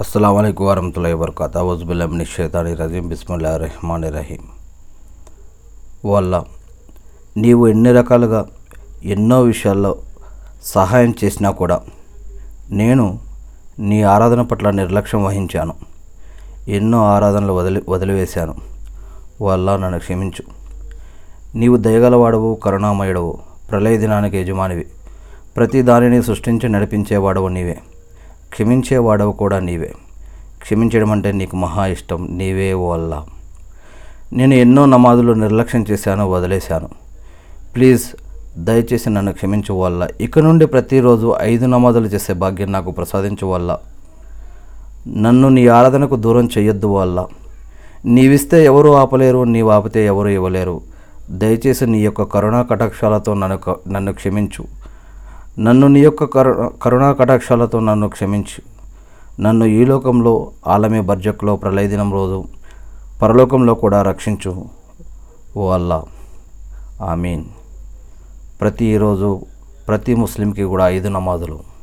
అస్సలం అయికు వరహతుల్లా వబర్కాత్ అవుజుబుల్లామిని షైతాని రజీం బిస్మిల్లా రెహమాన్ రహీం వల్ల నీవు ఎన్ని రకాలుగా ఎన్నో విషయాల్లో సహాయం చేసినా కూడా నేను నీ ఆరాధన పట్ల నిర్లక్ష్యం వహించాను. ఎన్నో ఆరాధనలు వదిలి వదిలివేశాను. వల్ల నన్ను క్షమించు. నీవు దయగలవాడవు కరుణామయుడవు ప్రళయ దినానికి యజమానివి. ప్రతి దానిని సృష్టించి నడిపించేవాడవు నీవే. క్షమించేవాడవు కూడా నీవే. క్షమించడం అంటే నీకు మహా ఇష్టం. నీవే ఓ అల్లా. నేను ఎన్నో నమాజులు నిర్లక్ష్యం చేశాను వదిలేశాను. ప్లీజ్ దయచేసి నన్ను క్షమించు వల్ల ఇక నుండి ప్రతిరోజు ఐదు నమాజులు చేసే భాగ్యం నాకు ప్రసాదించు వల్ల నన్ను నీ ఆరాధనకు దూరం చేయొద్దు వల్ల నీవిస్తే ఎవరు ఆపలేరు నీవు ఆపితే ఎవరు ఇవ్వలేరు. దయచేసి నీ యొక్క కరుణా కటాక్షాలతో నన్ను నన్ను క్షమించు. నన్ను నీ యొక్క కరు కరుణా కటాక్షాలతో నన్ను క్షమించు. నన్ను ఈ లోకంలో ఆలమే బర్జక్లో ప్రళయదినం రోజు పరలోకంలో కూడా రక్షించు ఓ అల్లా. ఆమీన్. ప్రతిరోజు ప్రతి ముస్లింకి కూడా ఐదు నమాజులు.